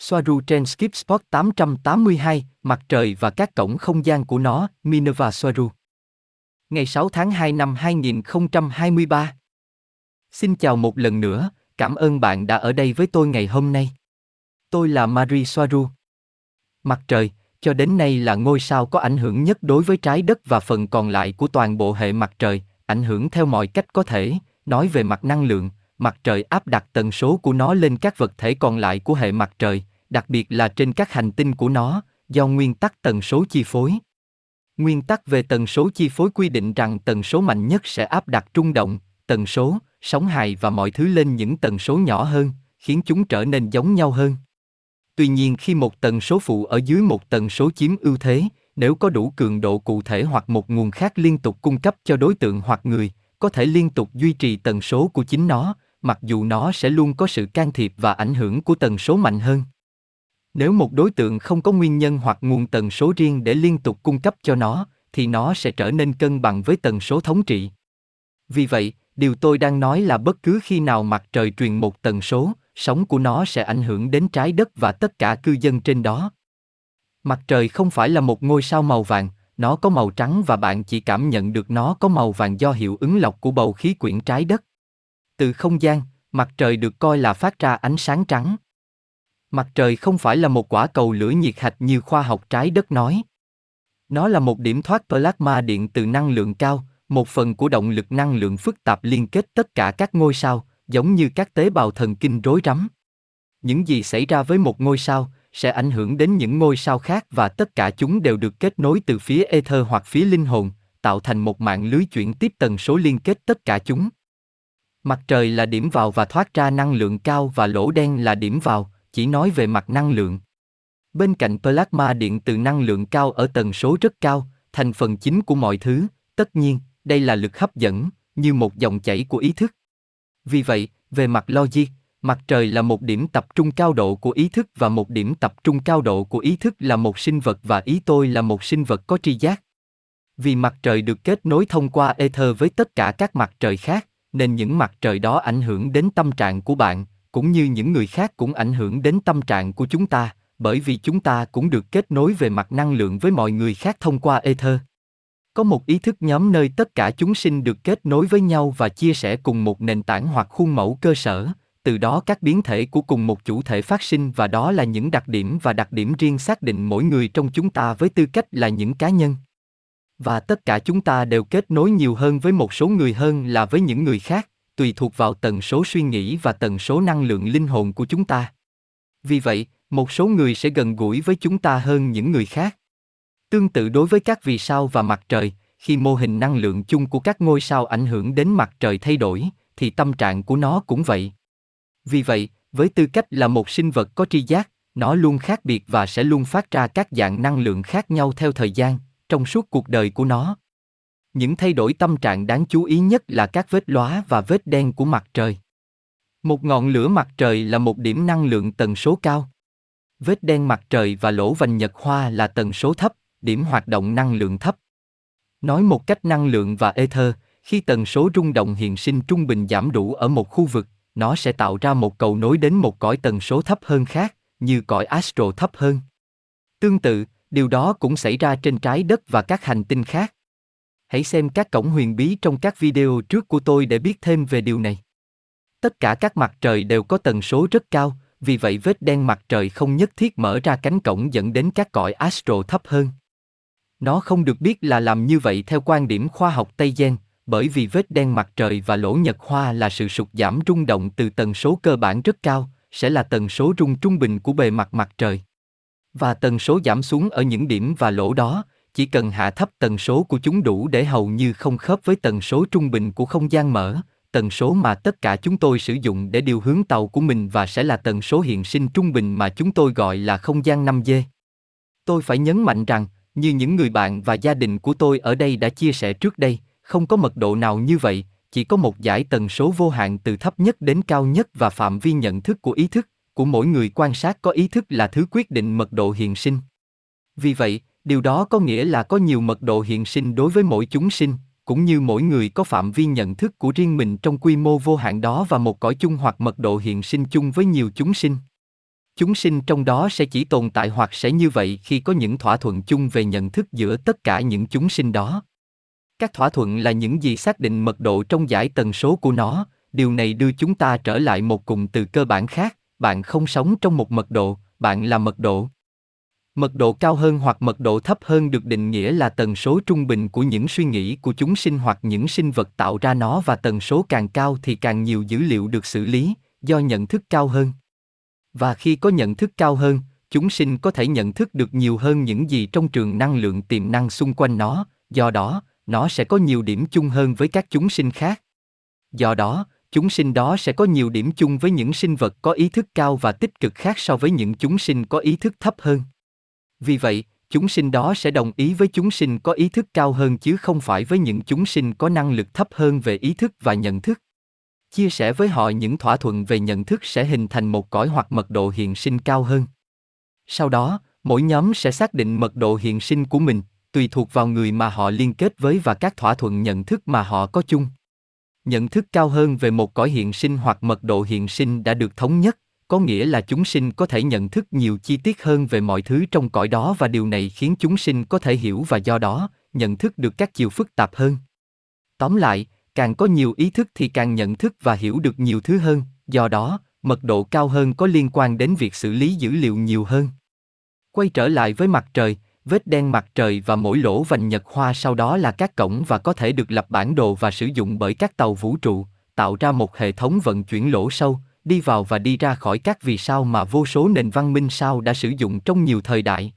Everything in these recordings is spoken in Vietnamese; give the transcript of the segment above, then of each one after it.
Soaru trên Skip Spot 882, mặt trời và các cổng không gian của nó, Minerva Soaru. Ngày 6 tháng 2 năm 2023. Xin chào một lần nữa, cảm ơn bạn đã ở đây với tôi ngày hôm nay. Tôi là Marie Soaru. Mặt trời, cho đến nay là ngôi sao có ảnh hưởng nhất đối với trái đất và phần còn lại của toàn bộ hệ mặt trời, ảnh hưởng theo mọi cách có thể, nói về mặt năng lượng, mặt trời áp đặt tần số của nó lên các vật thể còn lại của hệ mặt trời, đặc biệt là trên các hành tinh của nó, do nguyên tắc tần số chi phối. Nguyên tắc về tần số chi phối quy định rằng tần số mạnh nhất sẽ áp đặt trung động, tần số, sóng hài và mọi thứ lên những tần số nhỏ hơn, khiến chúng trở nên giống nhau hơn. Tuy nhiên khi một tần số phụ ở dưới một tần số chiếm ưu thế, nếu có đủ cường độ cụ thể hoặc một nguồn khác liên tục cung cấp cho đối tượng hoặc người, có thể liên tục duy trì tần số của chính nó, mặc dù nó sẽ luôn có sự can thiệp và ảnh hưởng của tần số mạnh hơn. Nếu một đối tượng không có nguyên nhân hoặc nguồn tần số riêng để liên tục cung cấp cho nó, thì nó sẽ trở nên cân bằng với tần số thống trị. Vì vậy, điều tôi đang nói là bất cứ khi nào mặt trời truyền một tần số, sóng của nó sẽ ảnh hưởng đến trái đất và tất cả cư dân trên đó. Mặt trời không phải là một ngôi sao màu vàng, nó có màu trắng và bạn chỉ cảm nhận được nó có màu vàng do hiệu ứng lọc của bầu khí quyển trái đất. Từ không gian, mặt trời được coi là phát ra ánh sáng trắng. Mặt trời không phải là một quả cầu lửa nhiệt hạch như khoa học trái đất nói. Nó là một điểm thoát plasma điện từ năng lượng cao, một phần của động lực năng lượng phức tạp liên kết tất cả các ngôi sao, giống như các tế bào thần kinh rối rắm. Những gì xảy ra với một ngôi sao sẽ ảnh hưởng đến những ngôi sao khác và tất cả chúng đều được kết nối từ phía ether hoặc phía linh hồn, tạo thành một mạng lưới chuyển tiếp tần số liên kết tất cả chúng. Mặt trời là điểm vào và thoát ra năng lượng cao và lỗ đen là điểm vào, chỉ nói về mặt năng lượng. Bên cạnh plasma điện từ năng lượng cao ở tần số rất cao, thành phần chính của mọi thứ, tất nhiên, đây là lực hấp dẫn, như một dòng chảy của ý thức. Vì vậy, về mặt logic, mặt trời là một điểm tập trung cao độ của ý thức và một điểm tập trung cao độ của ý thức là một sinh vật và ý tôi là một sinh vật có tri giác. Vì mặt trời được kết nối thông qua ether với tất cả các mặt trời khác, nên những mặt trời đó ảnh hưởng đến tâm trạng của bạn, cũng như những người khác cũng ảnh hưởng đến tâm trạng của chúng ta, bởi vì chúng ta cũng được kết nối về mặt năng lượng với mọi người khác thông qua ether. Có một ý thức nhóm nơi tất cả chúng sinh được kết nối với nhau và chia sẻ cùng một nền tảng hoặc khuôn mẫu cơ sở, từ đó các biến thể của cùng một chủ thể phát sinh và đó là những đặc điểm và đặc điểm riêng xác định mỗi người trong chúng ta với tư cách là những cá nhân. Và tất cả chúng ta đều kết nối nhiều hơn với một số người hơn là với những người khác, tùy thuộc vào tần số suy nghĩ và tần số năng lượng linh hồn của chúng ta. Vì vậy, một số người sẽ gần gũi với chúng ta hơn những người khác. Tương tự đối với các vì sao và mặt trời, khi mô hình năng lượng chung của các ngôi sao ảnh hưởng đến mặt trời thay đổi, thì tâm trạng của nó cũng vậy. Vì vậy, với tư cách là một sinh vật có tri giác, nó luôn khác biệt và sẽ luôn phát ra các dạng năng lượng khác nhau theo thời gian, trong suốt cuộc đời của nó. Những thay đổi tâm trạng đáng chú ý nhất là các vết lóa và vết đen của mặt trời. Một ngọn lửa mặt trời là một điểm năng lượng tần số cao. Vết đen mặt trời và lỗ vành nhật hoa là tần số thấp, điểm hoạt động năng lượng thấp. Nói một cách năng lượng và ether, khi tần số rung động hiện sinh trung bình giảm đủ ở một khu vực, nó sẽ tạo ra một cầu nối đến một cõi tần số thấp hơn khác, như cõi astro thấp hơn. Tương tự, điều đó cũng xảy ra trên trái đất và các hành tinh khác. Hãy xem các cổng huyền bí trong các video trước của tôi để biết thêm về điều này. Tất cả các mặt trời đều có tần số rất cao, vì vậy vết đen mặt trời không nhất thiết mở ra cánh cổng dẫn đến các cõi astro thấp hơn. Nó không được biết là làm như vậy theo quan điểm khoa học Tây Gen, bởi vì vết đen mặt trời và lỗ nhật hoa là sự sụt giảm rung động từ tần số cơ bản rất cao, sẽ là tần số rung trung bình của bề mặt mặt trời. Và tần số giảm xuống ở những điểm và lỗ đó, chỉ cần hạ thấp tần số của chúng đủ để hầu như không khớp với tần số trung bình của không gian mở, tần số mà tất cả chúng tôi sử dụng để điều hướng tàu của mình và sẽ là tần số hiện sinh trung bình mà chúng tôi gọi là không gian 5G. Tôi phải nhấn mạnh rằng, như những người bạn và gia đình của tôi ở đây đã chia sẻ trước đây, không có mật độ nào như vậy, chỉ có một giải tần số vô hạn từ thấp nhất đến cao nhất và phạm vi nhận thức của ý thức, của mỗi người quan sát có ý thức là thứ quyết định mật độ hiện sinh. Vì vậy, điều đó có nghĩa là có nhiều mật độ hiện sinh đối với mỗi chúng sinh, cũng như mỗi người có phạm vi nhận thức của riêng mình trong quy mô vô hạn đó và một cõi chung hoặc mật độ hiện sinh chung với nhiều chúng sinh. Chúng sinh trong đó sẽ chỉ tồn tại hoặc sẽ như vậy khi có những thỏa thuận chung về nhận thức giữa tất cả những chúng sinh đó. Các thỏa thuận là những gì xác định mật độ trong giải tần số của nó, điều này đưa chúng ta trở lại một cụm từ cơ bản khác, bạn không sống trong một mật độ, bạn là mật độ. Mật độ cao hơn hoặc mật độ thấp hơn được định nghĩa là tần số trung bình của những suy nghĩ của chúng sinh hoặc những sinh vật tạo ra nó và tần số càng cao thì càng nhiều dữ liệu được xử lý, do nhận thức cao hơn. Và khi có nhận thức cao hơn, chúng sinh có thể nhận thức được nhiều hơn những gì trong trường năng lượng tiềm năng xung quanh nó, do đó, nó sẽ có nhiều điểm chung hơn với các chúng sinh khác. Do đó, chúng sinh đó sẽ có nhiều điểm chung với những sinh vật có ý thức cao và tích cực khác so với những chúng sinh có ý thức thấp hơn. Vì vậy, chúng sinh đó sẽ đồng ý với chúng sinh có ý thức cao hơn chứ không phải với những chúng sinh có năng lực thấp hơn về ý thức và nhận thức. Chia sẻ với họ những thỏa thuận về nhận thức sẽ hình thành một cõi hoặc mật độ hiện sinh cao hơn. Sau đó, mỗi nhóm sẽ xác định mật độ hiện sinh của mình, tùy thuộc vào người mà họ liên kết với và các thỏa thuận nhận thức mà họ có chung. Nhận thức cao hơn về một cõi hiện sinh hoặc mật độ hiện sinh đã được thống nhất, có nghĩa là chúng sinh có thể nhận thức nhiều chi tiết hơn về mọi thứ trong cõi đó và điều này khiến chúng sinh có thể hiểu và do đó, nhận thức được các chiều phức tạp hơn. Tóm lại, càng có nhiều ý thức thì càng nhận thức và hiểu được nhiều thứ hơn, do đó, mật độ cao hơn có liên quan đến việc xử lý dữ liệu nhiều hơn. Quay trở lại với mặt trời, vết đen mặt trời và mỗi lỗ vành nhật hoa sau đó là các cổng và có thể được lập bản đồ và sử dụng bởi các tàu vũ trụ, tạo ra một hệ thống vận chuyển lỗ sâu đi vào và đi ra khỏi các vì sao mà vô số nền văn minh sao đã sử dụng trong nhiều thời đại.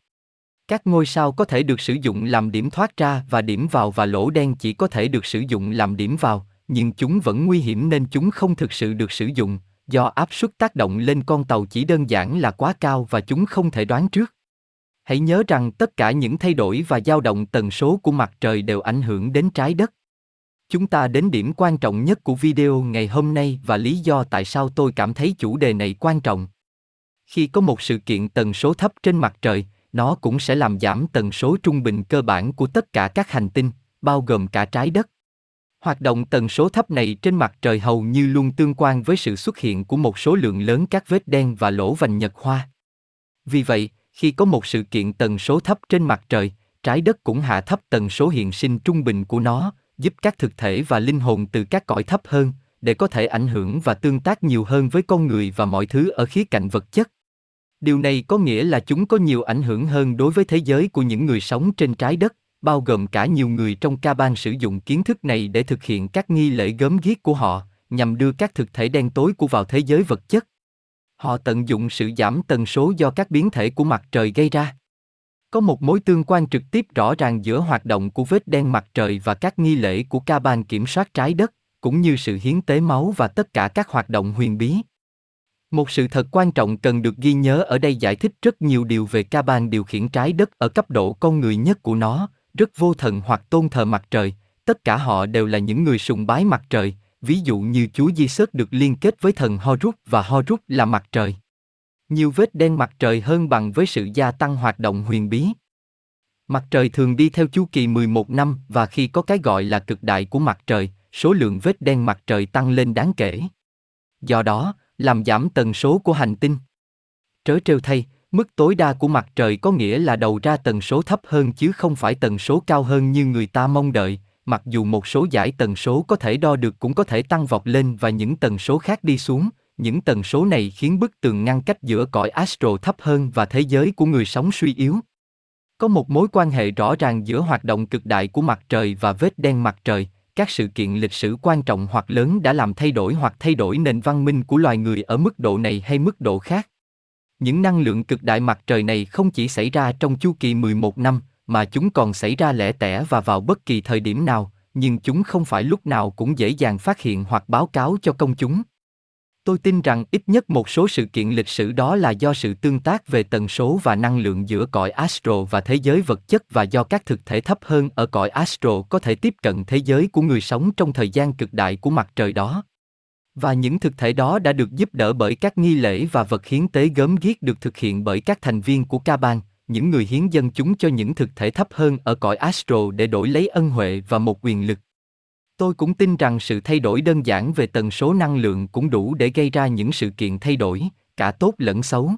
Các ngôi sao có thể được sử dụng làm điểm thoát ra và điểm vào và lỗ đen chỉ có thể được sử dụng làm điểm vào, nhưng chúng vẫn nguy hiểm nên chúng không thực sự được sử dụng, do áp suất tác động lên con tàu chỉ đơn giản là quá cao và chúng không thể đoán trước. Hãy nhớ rằng tất cả những thay đổi và dao động tần số của mặt trời đều ảnh hưởng đến trái đất. Chúng ta đến điểm quan trọng nhất của video ngày hôm nay và lý do tại sao tôi cảm thấy chủ đề này quan trọng. Khi có một sự kiện tần số thấp trên mặt trời, nó cũng sẽ làm giảm tần số trung bình cơ bản của tất cả các hành tinh, bao gồm cả trái đất. Hoạt động tần số thấp này trên mặt trời hầu như luôn tương quan với sự xuất hiện của một số lượng lớn các vết đen và lỗ vành nhật hoa. Vì vậy, khi có một sự kiện tần số thấp trên mặt trời, trái đất cũng hạ thấp tần số hiện sinh trung bình của nó, giúp các thực thể và linh hồn từ các cõi thấp hơn, để có thể ảnh hưởng và tương tác nhiều hơn với con người và mọi thứ ở khía cạnh vật chất. Điều này có nghĩa là chúng có nhiều ảnh hưởng hơn đối với thế giới của những người sống trên trái đất, bao gồm cả nhiều người trong ca ban sử dụng kiến thức này để thực hiện các nghi lễ gớm ghiếc của họ, nhằm đưa các thực thể đen tối của vào thế giới vật chất. Họ tận dụng sự giảm tần số do các biến thể của mặt trời gây ra có một mối tương quan trực tiếp rõ ràng giữa hoạt động của vết đen mặt trời và các nghi lễ của ca ban kiểm soát trái đất, cũng như sự hiến tế máu và tất cả các hoạt động huyền bí. Một sự thật quan trọng cần được ghi nhớ ở đây giải thích rất nhiều điều về ca ban điều khiển trái đất ở cấp độ con người nhất của nó, rất vô thần hoặc tôn thờ mặt trời, tất cả họ đều là những người sùng bái mặt trời, ví dụ như Chúa Giêsu được liên kết với thần Horus và Horus là mặt trời nhiều vết đen mặt trời hơn bằng với sự gia tăng hoạt động huyền bí. Mặt trời thường đi theo chu kỳ 11 năm và khi có cái gọi là cực đại của mặt trời, số lượng vết đen mặt trời tăng lên đáng kể. Do đó, làm giảm tần số của hành tinh. Trớ trêu thay, mức tối đa của mặt trời có nghĩa là đầu ra tần số thấp hơn chứ không phải tần số cao hơn như người ta mong đợi, mặc dù một số giải tần số có thể đo được cũng có thể tăng vọt lên và những tần số khác đi xuống, những tần số này khiến bức tường ngăn cách giữa cõi astro thấp hơn và thế giới của người sống suy yếu. Có một mối quan hệ rõ ràng giữa hoạt động cực đại của mặt trời và vết đen mặt trời, các sự kiện lịch sử quan trọng hoặc lớn đã làm thay đổi hoặc thay đổi nền văn minh của loài người ở mức độ này hay mức độ khác. Những năng lượng cực đại mặt trời này không chỉ xảy ra trong chu kỳ 11 năm, mà chúng còn xảy ra lẻ tẻ và vào bất kỳ thời điểm nào, nhưng chúng không phải lúc nào cũng dễ dàng phát hiện hoặc báo cáo cho công chúng. Tôi tin rằng ít nhất một số sự kiện lịch sử đó là do sự tương tác về tần số và năng lượng giữa cõi astro và thế giới vật chất và do các thực thể thấp hơn ở cõi astro có thể tiếp cận thế giới của người sống trong thời gian cực đại của mặt trời đó. Và những thực thể đó đã được giúp đỡ bởi các nghi lễ và vật hiến tế gớm ghiếc được thực hiện bởi các thành viên của ca bang, những người hiến dân chúng cho những thực thể thấp hơn ở cõi astro để đổi lấy ân huệ và một quyền lực. Tôi cũng tin rằng sự thay đổi đơn giản về tần số năng lượng cũng đủ để gây ra những sự kiện thay đổi, cả tốt lẫn xấu.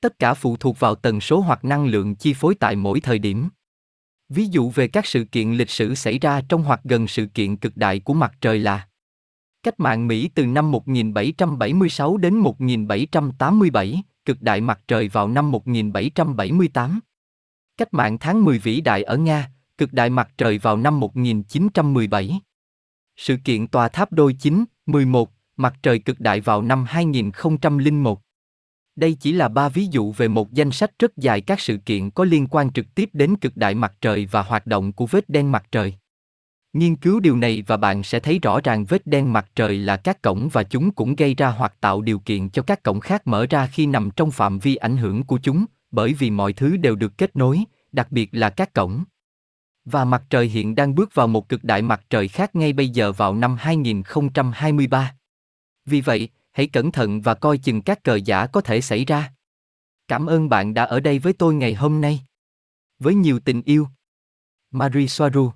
Tất cả phụ thuộc vào tần số hoặc năng lượng chi phối tại mỗi thời điểm. Ví dụ về các sự kiện lịch sử xảy ra trong hoặc gần sự kiện cực đại của mặt trời là Cách mạng Mỹ từ năm 1776 đến 1787, cực đại mặt trời vào năm 1778. Cách mạng tháng 10 vĩ đại ở Nga, cực đại mặt trời vào năm 1917. Sự kiện tòa tháp đôi chính, 11, mặt trời cực đại vào năm 2001. Đây chỉ là ba ví dụ về một danh sách rất dài các sự kiện có liên quan trực tiếp đến cực đại mặt trời và hoạt động của vết đen mặt trời. Nghiên cứu điều này và bạn sẽ thấy rõ ràng vết đen mặt trời là các cổng và chúng cũng gây ra hoặc tạo điều kiện cho các cổng khác mở ra khi nằm trong phạm vi ảnh hưởng của chúng, bởi vì mọi thứ đều được kết nối, đặc biệt là các cổng. Và mặt trời hiện đang bước vào một cực đại mặt trời khác ngay bây giờ vào năm 2023. Vì vậy, hãy cẩn thận và coi chừng các cờ giả có thể xảy ra. Cảm ơn bạn đã ở đây với tôi ngày hôm nay. Với nhiều tình yêu. Marie Soaru